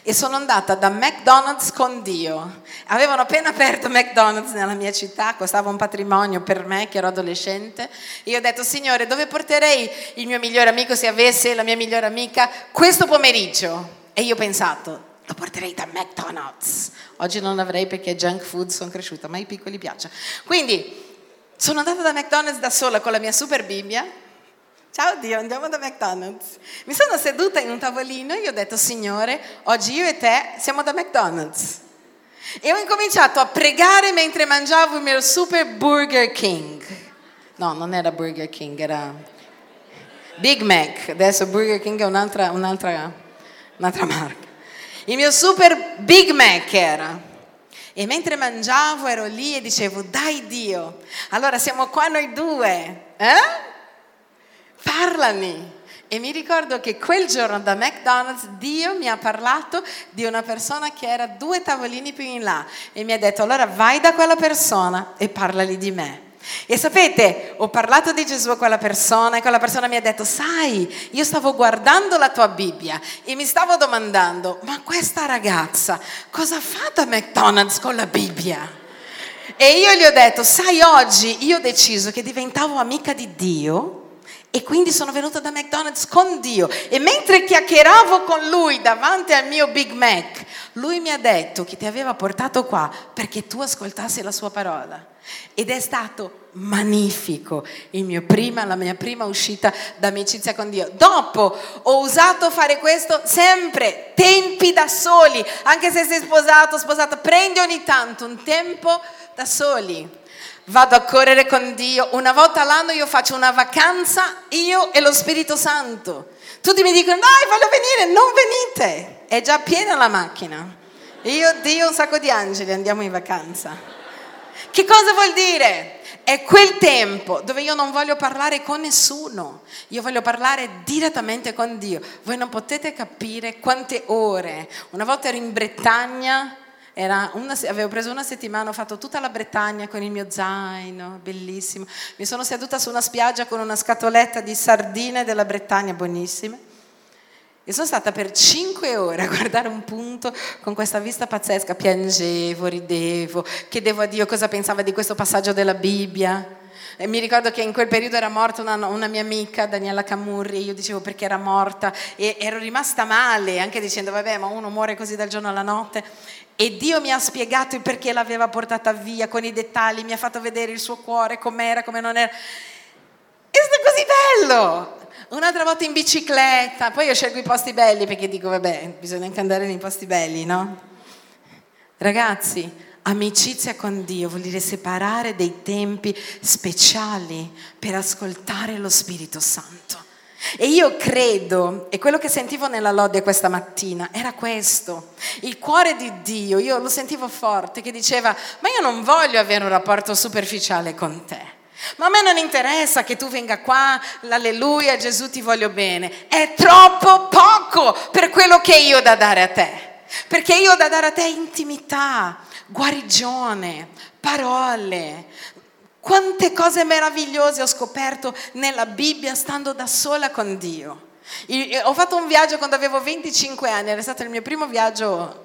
e sono andata da McDonald's con Dio. Avevano appena aperto McDonald's nella mia città, costava un patrimonio per me che ero adolescente. Io ho detto, Signore, dove porterei il mio migliore amico se avesse la mia migliore amica questo pomeriggio? E io ho pensato, lo porterei da McDonald's. Oggi non l'avrei perché junk food sono cresciuta, ma ai piccoli piace. Quindi sono andata da McDonald's da sola con la mia super Bibbia. Ciao Dio, andiamo da McDonald's. Mi sono seduta in un tavolino e io ho detto, Signore, oggi io e te siamo da McDonald's. E ho incominciato a pregare mentre mangiavo il mio super Burger King. No, non era Burger King, era Big Mac. Adesso Burger King è un'altra, un'altra, un'altra marca. Il mio super Big Mac era. E mentre mangiavo ero lì e dicevo, dai Dio, allora siamo qua noi due, eh? Parlami. E mi ricordo che quel giorno da McDonald's Dio mi ha parlato di una persona che era due tavolini più in là e mi ha detto allora vai da quella persona e parlagli di me. E sapete, ho parlato di Gesù a quella persona e quella persona mi ha detto, sai, io stavo guardando la tua Bibbia e mi stavo domandando, ma questa ragazza cosa fa da McDonald's con la Bibbia? E io gli ho detto, sai, oggi io ho deciso che diventavo amica di Dio e quindi sono venuta da McDonald's con Dio e mentre chiacchieravo con lui davanti al mio Big Mac, lui mi ha detto che ti aveva portato qua perché tu ascoltassi la sua parola. Ed è stato magnifico prima, la mia prima uscita d'amicizia con Dio. Dopo ho usato fare questo sempre, tempi da soli, anche se sei sposato, sposata, prendi ogni tanto un tempo da soli vado a correre con Dio, una volta all'anno io faccio una vacanza, io e lo Spirito Santo. Tutti mi dicono, dai, voglio venire, non venite, è già piena la macchina. Io, Dio, un sacco di angeli, andiamo in vacanza. Che cosa vuol dire? È quel tempo dove io non voglio parlare con nessuno, io voglio parlare direttamente con Dio. Voi non potete capire quante ore. Una volta ero in Bretagna una, avevo preso una settimana, ho fatto tutta la Bretagna con il mio zaino, bellissimo. Mi sono seduta su una spiaggia con una scatoletta di sardine della Bretagna, buonissime. E sono stata per cinque ore a guardare un punto con questa vista pazzesca, piangevo, ridevo, chiedevo a Dio cosa pensava di questo passaggio della Bibbia. E mi ricordo che in quel periodo era morta una, una mia amica, Daniela Camurri, io dicevo perché era morta e ero rimasta male, anche dicendo vabbè ma uno muore così dal giorno alla notte. E Dio mi ha spiegato il perché l'aveva portata via con i dettagli, mi ha fatto vedere il suo cuore, com'era, come non era. È stato così bello! Un'altra volta in bicicletta, poi io scelgo i posti belli perché dico, vabbè, bisogna anche andare nei posti belli, no? Ragazzi, amicizia con Dio vuol dire separare dei tempi speciali per ascoltare lo Spirito Santo. E io credo, e quello che sentivo nella lode questa mattina era questo, il cuore di Dio, io lo sentivo forte, che diceva, ma io non voglio avere un rapporto superficiale con te. Ma a me non interessa che tu venga qua, l'alleluia, Gesù ti voglio bene. È troppo poco per quello che io ho da dare a te. Perché io ho da dare a te intimità, guarigione, parole, quante cose meravigliose ho scoperto nella Bibbia stando da sola con Dio. Ho fatto un viaggio quando avevo 25 anni, era stato il mio primo viaggio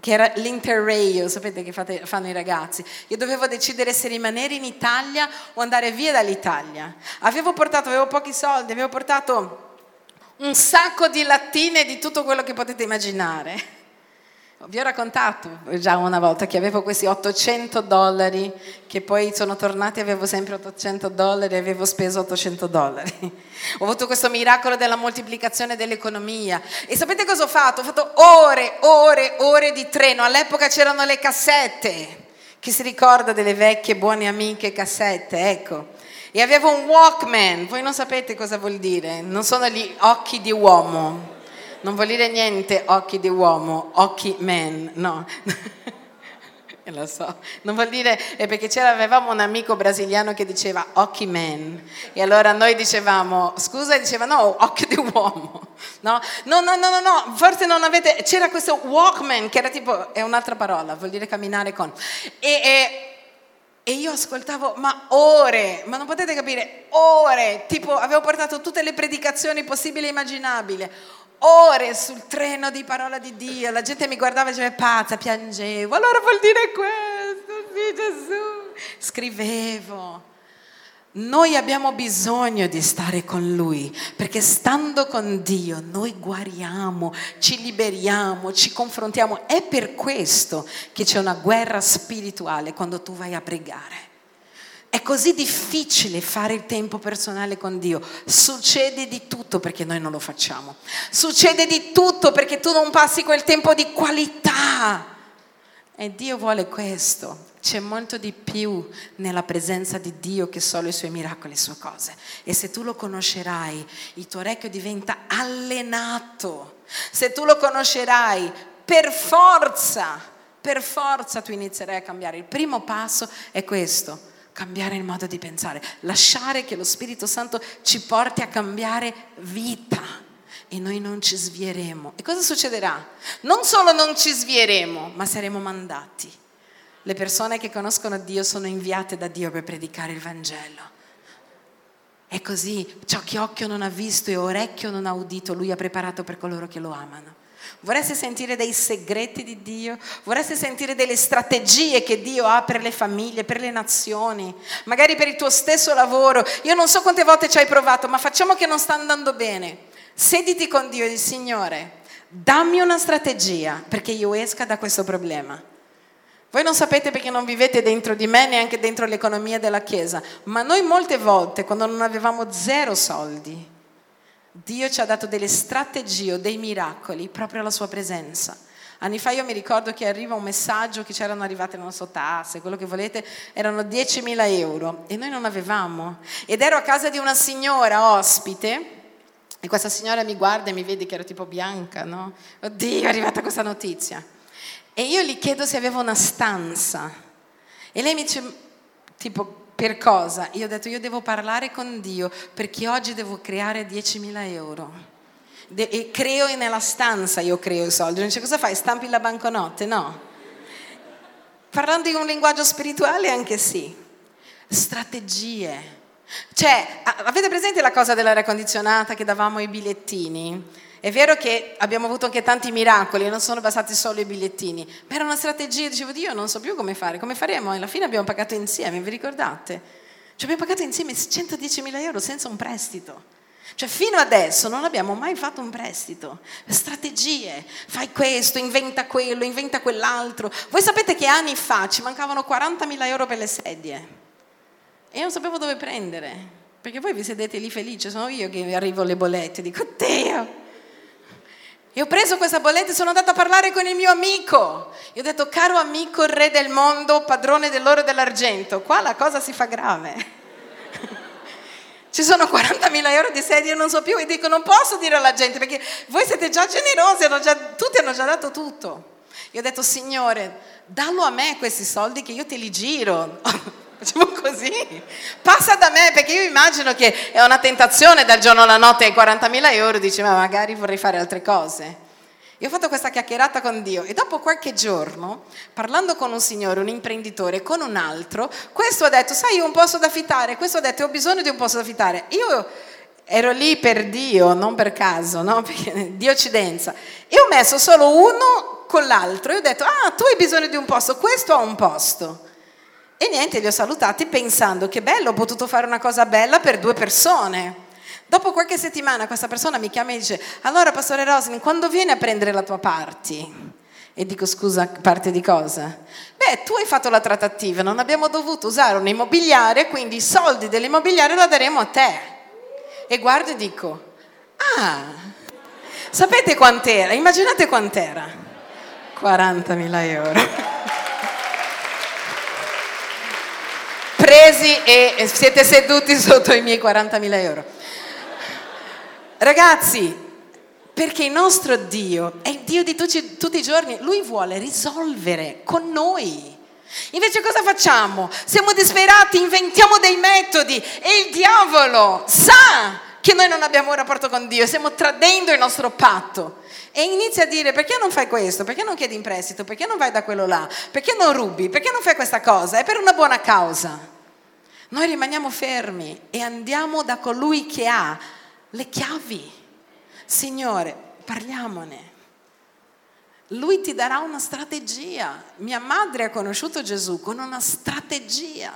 che era l'interrail, sapete che fate, fanno i ragazzi. Io dovevo decidere se rimanere in Italia o andare via dall'Italia. Avevo portato, avevo pochi soldi, avevo portato un sacco di lattine di tutto quello che potete immaginare. Vi ho raccontato già una volta che avevo questi 800 dollari, che poi sono tornati, avevo sempre 800 dollari, avevo speso 800 dollari. Ho avuto questo miracolo della moltiplicazione dell'economia. E sapete cosa ho fatto? Ho fatto ore, ore, ore di treno. All'epoca c'erano le cassette. Chi si ricorda delle vecchie buone amiche cassette? Ecco. E avevo un Walkman. Voi non sapete cosa vuol dire. Non sono gli occhi di uomo non vuol dire niente occhi di uomo, occhi man, no. *laughs* Lo so, non vuol dire, è perché c'era, avevamo un amico brasiliano che diceva occhi man e allora noi dicevamo, scusa, e diceva no, occhio di uomo, no? No, no, no, no, no, forse non avete, c'era questo walkman che era tipo, è un'altra parola, vuol dire camminare con, e, e, e io ascoltavo, ma ore, ma non potete capire, ore, tipo avevo portato tutte le predicazioni possibili e immaginabili, ore sul treno di parola di Dio, la gente mi guardava e diceva pazza, piangevo, allora vuol dire questo, sì Gesù, scrivevo. Noi abbiamo bisogno di stare con Lui, perché stando con Dio noi guariamo, ci liberiamo, ci confrontiamo. È per questo che c'è una guerra spirituale quando tu vai a pregare. È così difficile fare il tempo personale con Dio. Succede di tutto perché noi non lo facciamo. Succede di tutto perché tu non passi quel tempo di qualità. E Dio vuole questo. C'è molto di più nella presenza di Dio che solo i suoi miracoli e le sue cose. E se tu lo conoscerai, il tuo orecchio diventa allenato. Se tu lo conoscerai, per forza, per forza tu inizierai a cambiare. Il primo passo è questo, cambiare il modo di pensare, lasciare che lo Spirito Santo ci porti a cambiare vita e noi non ci svieremo. E cosa succederà? Non solo non ci svieremo, ma saremo mandati. Le persone che conoscono Dio sono inviate da Dio per predicare il Vangelo. È così, ciò che occhio non ha visto e orecchio non ha udito, Lui ha preparato per coloro che lo amano. Vorreste sentire dei segreti di Dio? Vorreste sentire delle strategie che Dio ha per le famiglie, per le nazioni, magari per il tuo stesso lavoro? Io non so quante volte ci hai provato, ma facciamo che non sta andando bene. Sediti con Dio e di Signore, dammi una strategia perché io esca da questo problema. Voi non sapete perché non vivete dentro di me, neanche dentro l'economia della Chiesa, ma noi molte volte, quando non avevamo zero soldi, Dio ci ha dato delle strategie o dei miracoli proprio alla sua presenza. Anni fa io mi ricordo che arriva un messaggio che c'erano arrivate, non so, tasse, quello che volete, erano 10.000 euro e noi non avevamo. Ed ero a casa di una signora ospite e questa signora mi guarda e mi vede che ero tipo bianca, no? Oddio, è arrivata questa notizia. E io gli chiedo se aveva una stanza. E lei mi dice, tipo, per cosa? Io ho detto, io devo parlare con Dio perché oggi devo creare 10.000 euro. De- e creo nella stanza, io creo i soldi. Non dice, cosa fai? Stampi la banconote? No. Parlando in un linguaggio spirituale anche sì. Strategie. Cioè, avete presente la cosa dell'aria condizionata che davamo i bigliettini? È vero che abbiamo avuto anche tanti miracoli, non sono bastati solo i bigliettini, ma era una strategia, dicevo Dio, non so più come fare, come faremo? Alla fine abbiamo pagato insieme, vi ricordate? Ci abbiamo pagato insieme 110.000 euro senza un prestito. Cioè fino adesso non abbiamo mai fatto un prestito. Strategie, fai questo, inventa quello, inventa quell'altro. Voi sapete che anni fa ci mancavano 40.000 euro per le sedie e io non sapevo dove prendere, perché voi vi sedete lì felici, sono io che arrivo alle bollette, dico Dio, e ho preso questa bolletta e sono andata a parlare con il mio amico. E ho detto, caro amico, re del mondo, padrone dell'oro e dell'argento, qua la cosa si fa grave. *laughs* Ci sono 40.000 euro di sedie e non so più e dico, non posso dire alla gente perché voi siete già generosi, hanno già, tutti hanno già dato tutto. Io ho detto, Signore, dallo a me questi soldi che io te li giro. *laughs* Facciamo così. Passa da me perché io immagino che è una tentazione dal giorno alla notte ai 40.000 euro, dice ma magari vorrei fare altre cose. Io ho fatto questa chiacchierata con Dio e dopo qualche giorno, parlando con un signore, un imprenditore, con un altro, questo ha detto, sai, ho un posto da affittare, questo ha detto, ho bisogno di un posto da affittare. Io ero lì per Dio, non per caso, no? Perché *laughs* Dio ci densa. E ho messo solo uno con l'altro e ho detto, ah, tu hai bisogno di un posto, questo ha un posto. E niente, li ho salutati pensando che bello, ho potuto fare una cosa bella per due persone. Dopo qualche settimana questa persona mi chiama e dice, allora Pastore Roslin, quando vieni a prendere la tua party? E dico, scusa, parte di cosa? Beh, tu hai fatto la trattativa, non abbiamo dovuto usare un immobiliare, quindi i soldi dell'immobiliare lo daremo a te. E guardo e dico, ah, sapete quant'era? Immaginate quant'era? 40.000 euro. Presi e siete seduti *laughs* sotto i miei 40.000 euro. Ragazzi, perché il nostro Dio è il Dio di tutti, tutti i giorni, Lui vuole risolvere con noi. Invece cosa facciamo? Siamo disperati, inventiamo dei metodi e il diavolo sa che noi non abbiamo un rapporto con Dio, stiamo tradendo il nostro patto. E inizia a dire perché non fai questo, perché non chiedi in prestito, perché non vai da quello là, perché non rubi, perché non fai questa cosa, è per una buona causa. Noi rimaniamo fermi e andiamo da colui che ha le chiavi. Signore, parliamone. Lui ti darà una strategia. Mia madre ha conosciuto Gesù con una strategia.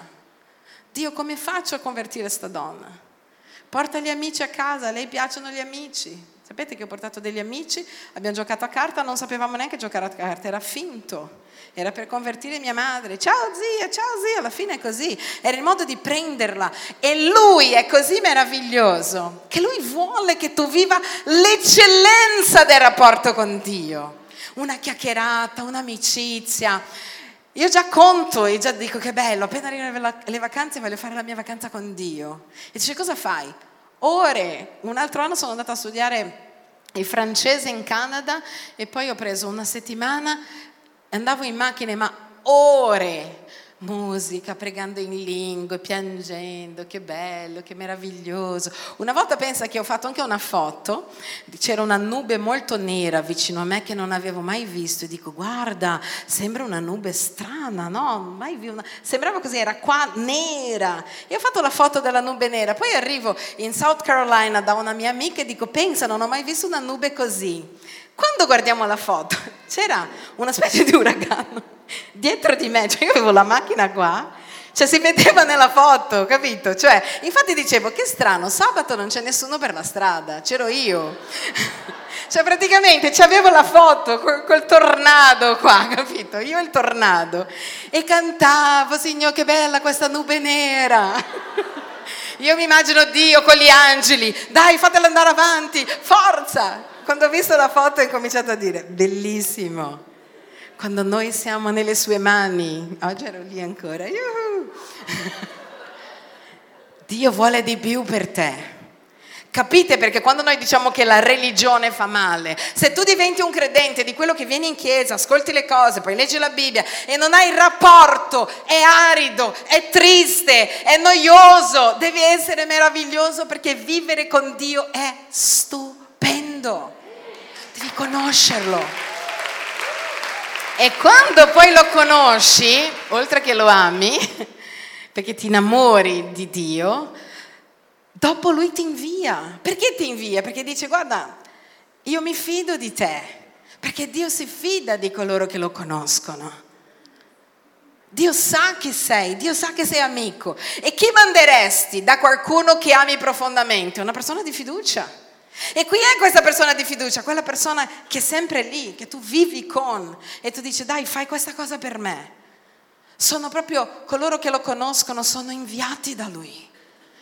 Dio, come faccio a convertire questa donna? Porta gli amici a casa, a lei piacciono gli amici. Sapete che ho portato degli amici, abbiamo giocato a carta, non sapevamo neanche giocare a carta, era finto. Era per convertire mia madre. Ciao zia, ciao zia, alla fine è così. Era il modo di prenderla. E lui è così meraviglioso che lui vuole che tu viva l'eccellenza del rapporto con Dio. Una chiacchierata, un'amicizia. Io già conto e già dico che bello, appena arrivano le vacanze voglio fare la mia vacanza con Dio. E dice cosa fai? Ore. Un altro anno sono andata a studiare il francese in Canada e poi ho preso una settimana andavo in macchina ma ore musica, pregando in lingue, piangendo, che bello, che meraviglioso. Una volta pensa che ho fatto anche una foto, c'era una nube molto nera vicino a me che non avevo mai visto e dico guarda, sembra una nube strana, no? Mai vi una... Sembrava così, era qua nera. E ho fatto la foto della nube nera, poi arrivo in South Carolina da una mia amica e dico pensa, non ho mai visto una nube così. Quando guardiamo la foto, *laughs* c'era una specie di uragano *laughs* dietro di me, cioè io avevo la macchina qua, cioè si vedeva nella foto, capito? Cioè, infatti dicevo, che strano, sabato non c'è nessuno per la strada, c'ero io. *laughs* Cioè praticamente avevo la foto col, col tornado qua, capito? Io e il tornado. E cantavo, signor, che bella questa nube nera. Io mi immagino Dio con gli angeli, dai fatela andare avanti, forza. Quando ho visto la foto ho incominciato a dire, bellissimo. Quando noi siamo nelle sue mani, oggi ero lì ancora, Yuhu. *laughs* Dio vuole di più per te. Capite? Perché quando noi diciamo che la religione fa male, se tu diventi un credente di quello che vieni in chiesa, ascolti le cose, poi leggi la Bibbia e non hai il rapporto, è arido, è triste, è noioso, devi essere meraviglioso perché vivere con Dio è stupendo devi conoscerlo. E quando poi lo conosci, oltre che lo ami, *laughs* perché ti innamori di Dio, dopo lui ti invia. Perché ti invia? Perché dice guarda, io mi fido di te, perché Dio si fida di coloro che lo conoscono. Dio sa chi sei, Dio sa che sei amico. E chi manderesti da qualcuno che ami profondamente? Una persona di fiducia. E qui è questa persona di fiducia, quella persona che è sempre lì, che tu vivi con e tu dici dai fai questa cosa per me. Sono proprio coloro che lo conoscono, sono inviati da lui.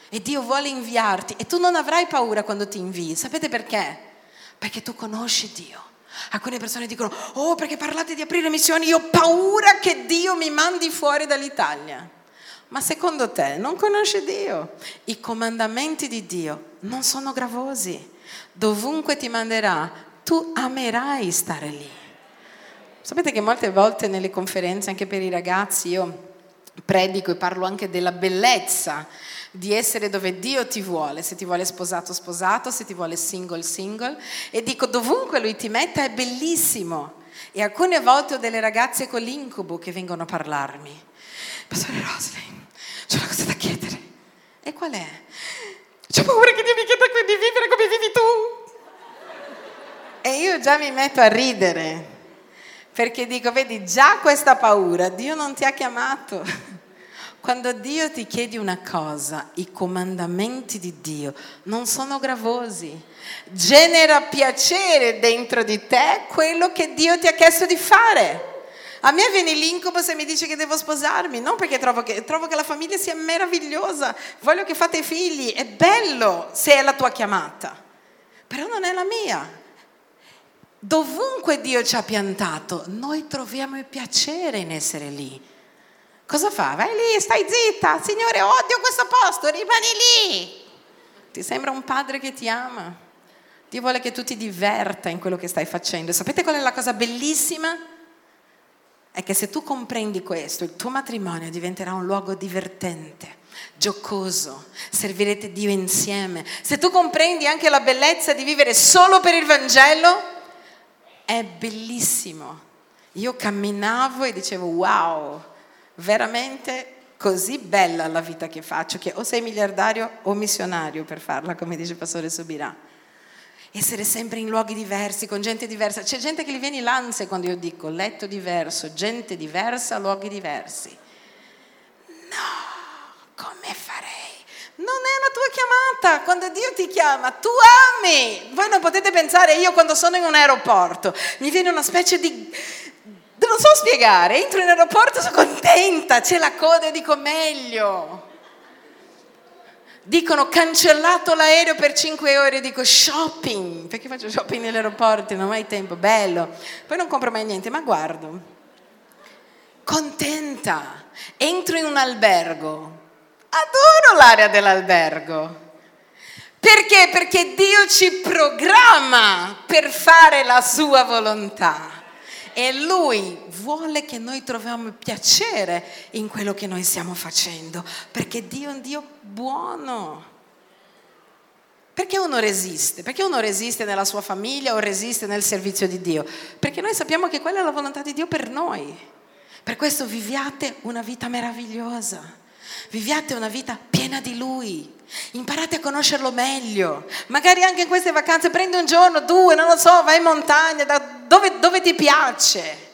E Dio vuole inviarti e tu non avrai paura quando ti invii. Sapete perché? Perché tu conosci Dio. Alcune persone dicono, oh perché parlate di aprire missioni, io ho paura che Dio mi mandi fuori dall'Italia. Ma secondo te non conosci Dio? I comandamenti di Dio non sono gravosi dovunque ti manderà, tu amerai stare lì. Sapete che molte volte nelle conferenze, anche per i ragazzi, io predico e parlo anche della bellezza di essere dove Dio ti vuole, se ti vuole sposato sposato, se ti vuole single single e dico dovunque lui ti metta è bellissimo. E alcune volte ho delle ragazze con l'incubo che vengono a parlarmi. Pastore Roslin, c'è una cosa da chiedere. E qual è? C'ho paura che Dio mi chieda di vivere come vivi tu. E io già mi metto a ridere, perché dico, vedi, già questa paura, Dio non ti ha chiamato. *laughs* Quando Dio ti chiede una cosa, i comandamenti di Dio non sono gravosi. Genera piacere dentro di te quello che Dio ti ha chiesto di fare. A me viene l'incubo se mi dice che devo sposarmi, non perché trovo che, trovo che la famiglia sia meravigliosa, voglio che fate figli, è bello se è la tua chiamata, però non è la mia. Dovunque Dio ci ha piantato, noi troviamo il piacere in essere lì. Cosa fa? Vai lì, stai zitta, Signore, odio questo posto, rimani lì. Ti sembra un padre che ti ama. Dio vuole che tu ti diverta in quello che stai facendo. Sapete qual è la cosa bellissima? È che se tu comprendi questo, il tuo matrimonio diventerà un luogo divertente, giocoso, servirete Dio insieme. Se tu comprendi anche la bellezza di vivere solo per il Vangelo, è bellissimo. Io camminavo e dicevo, wow, veramente così bella la vita che faccio, che o sei miliardario o missionario per farla, come dice il pastore Subirà. Essere sempre in luoghi diversi, con gente diversa. C'è gente che gli viene l'ansia quando io dico letto diverso, gente diversa, luoghi diversi. No, come farei? Non è la tua chiamata, quando Dio ti chiama, tu ami. Voi non potete pensare, io quando sono in un aeroporto, mi viene una specie di... Non so spiegare, entro in aeroporto, sono contenta, c'è la coda e dico meglio. Dicono cancellato l'aereo per 5 ore, dico shopping, perché faccio shopping negli aeroporti, non ho mai tempo, bello. Poi non compro mai niente, ma guardo. Contenta, entro in un albergo, adoro l'area dell'albergo. Perché? Perché Dio ci programma per fare la sua volontà e Lui vuole che noi troviamo piacere in quello che noi stiamo facendo, perché Dio è un Dio buono. Perché uno resiste? Perché uno resiste nella sua famiglia o resiste nel servizio di Dio? Perché noi sappiamo che quella è la volontà di Dio per noi. Per questo viviate una vita meravigliosa. Viviate una vita piena di Lui. Imparate a conoscerlo meglio. Magari anche in queste vacanze prendi un giorno, due, non lo so, vai in montagna, dove, dove ti piace.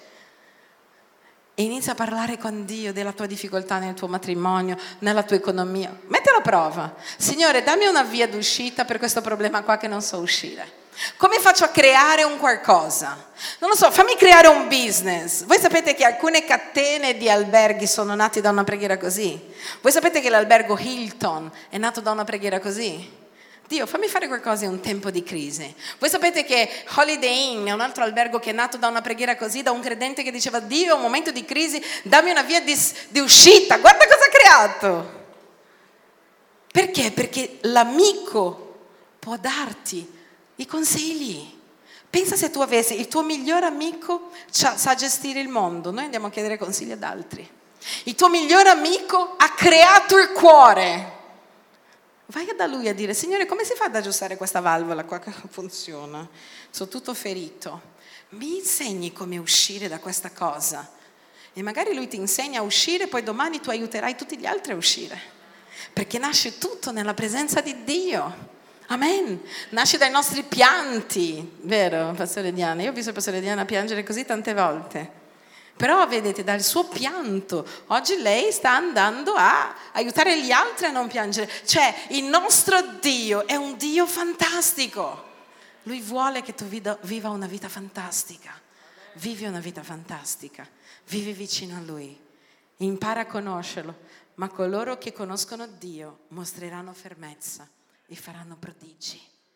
Inizia a parlare con Dio della tua difficoltà nel tuo matrimonio, nella tua economia. Metti alla prova. Signore, dammi una via d'uscita per questo problema qua che non so uscire. Come faccio a creare un qualcosa? Non lo so, fammi creare un business. Voi sapete che alcune catene di alberghi sono nate da una preghiera così? Voi sapete che l'albergo Hilton è nato da una preghiera così? Dio, fammi fare qualcosa in un tempo di crisi. Voi sapete che Holiday Inn è un altro albergo che è nato da una preghiera così, da un credente che diceva, Dio, un momento di crisi, dammi una via di, di uscita. Guarda cosa ha creato. Perché? Perché l'amico può darti i consigli. Pensa se tu avessi il tuo migliore amico sa gestire il mondo, noi andiamo a chiedere consigli ad altri. Il tuo migliore amico ha creato il cuore. Vai da lui a dire, Signore, come si fa ad aggiustare questa valvola qua che funziona? Sono tutto ferito. Mi insegni come uscire da questa cosa. E magari lui ti insegna a uscire, poi domani tu aiuterai tutti gli altri a uscire. Perché nasce tutto nella presenza di Dio. Amen. Nasce dai nostri pianti, vero, Pastore Diana? Io ho visto Pastore Diana piangere così tante volte. Però vedete, dal suo pianto, oggi lei sta andando a aiutare gli altri a non piangere. Cioè, il nostro Dio è un Dio fantastico. Lui vuole che tu viva una vita fantastica. Vivi una vita fantastica. Vivi vicino a Lui. Impara a conoscerlo. Ma coloro che conoscono Dio mostreranno fermezza e faranno prodigi.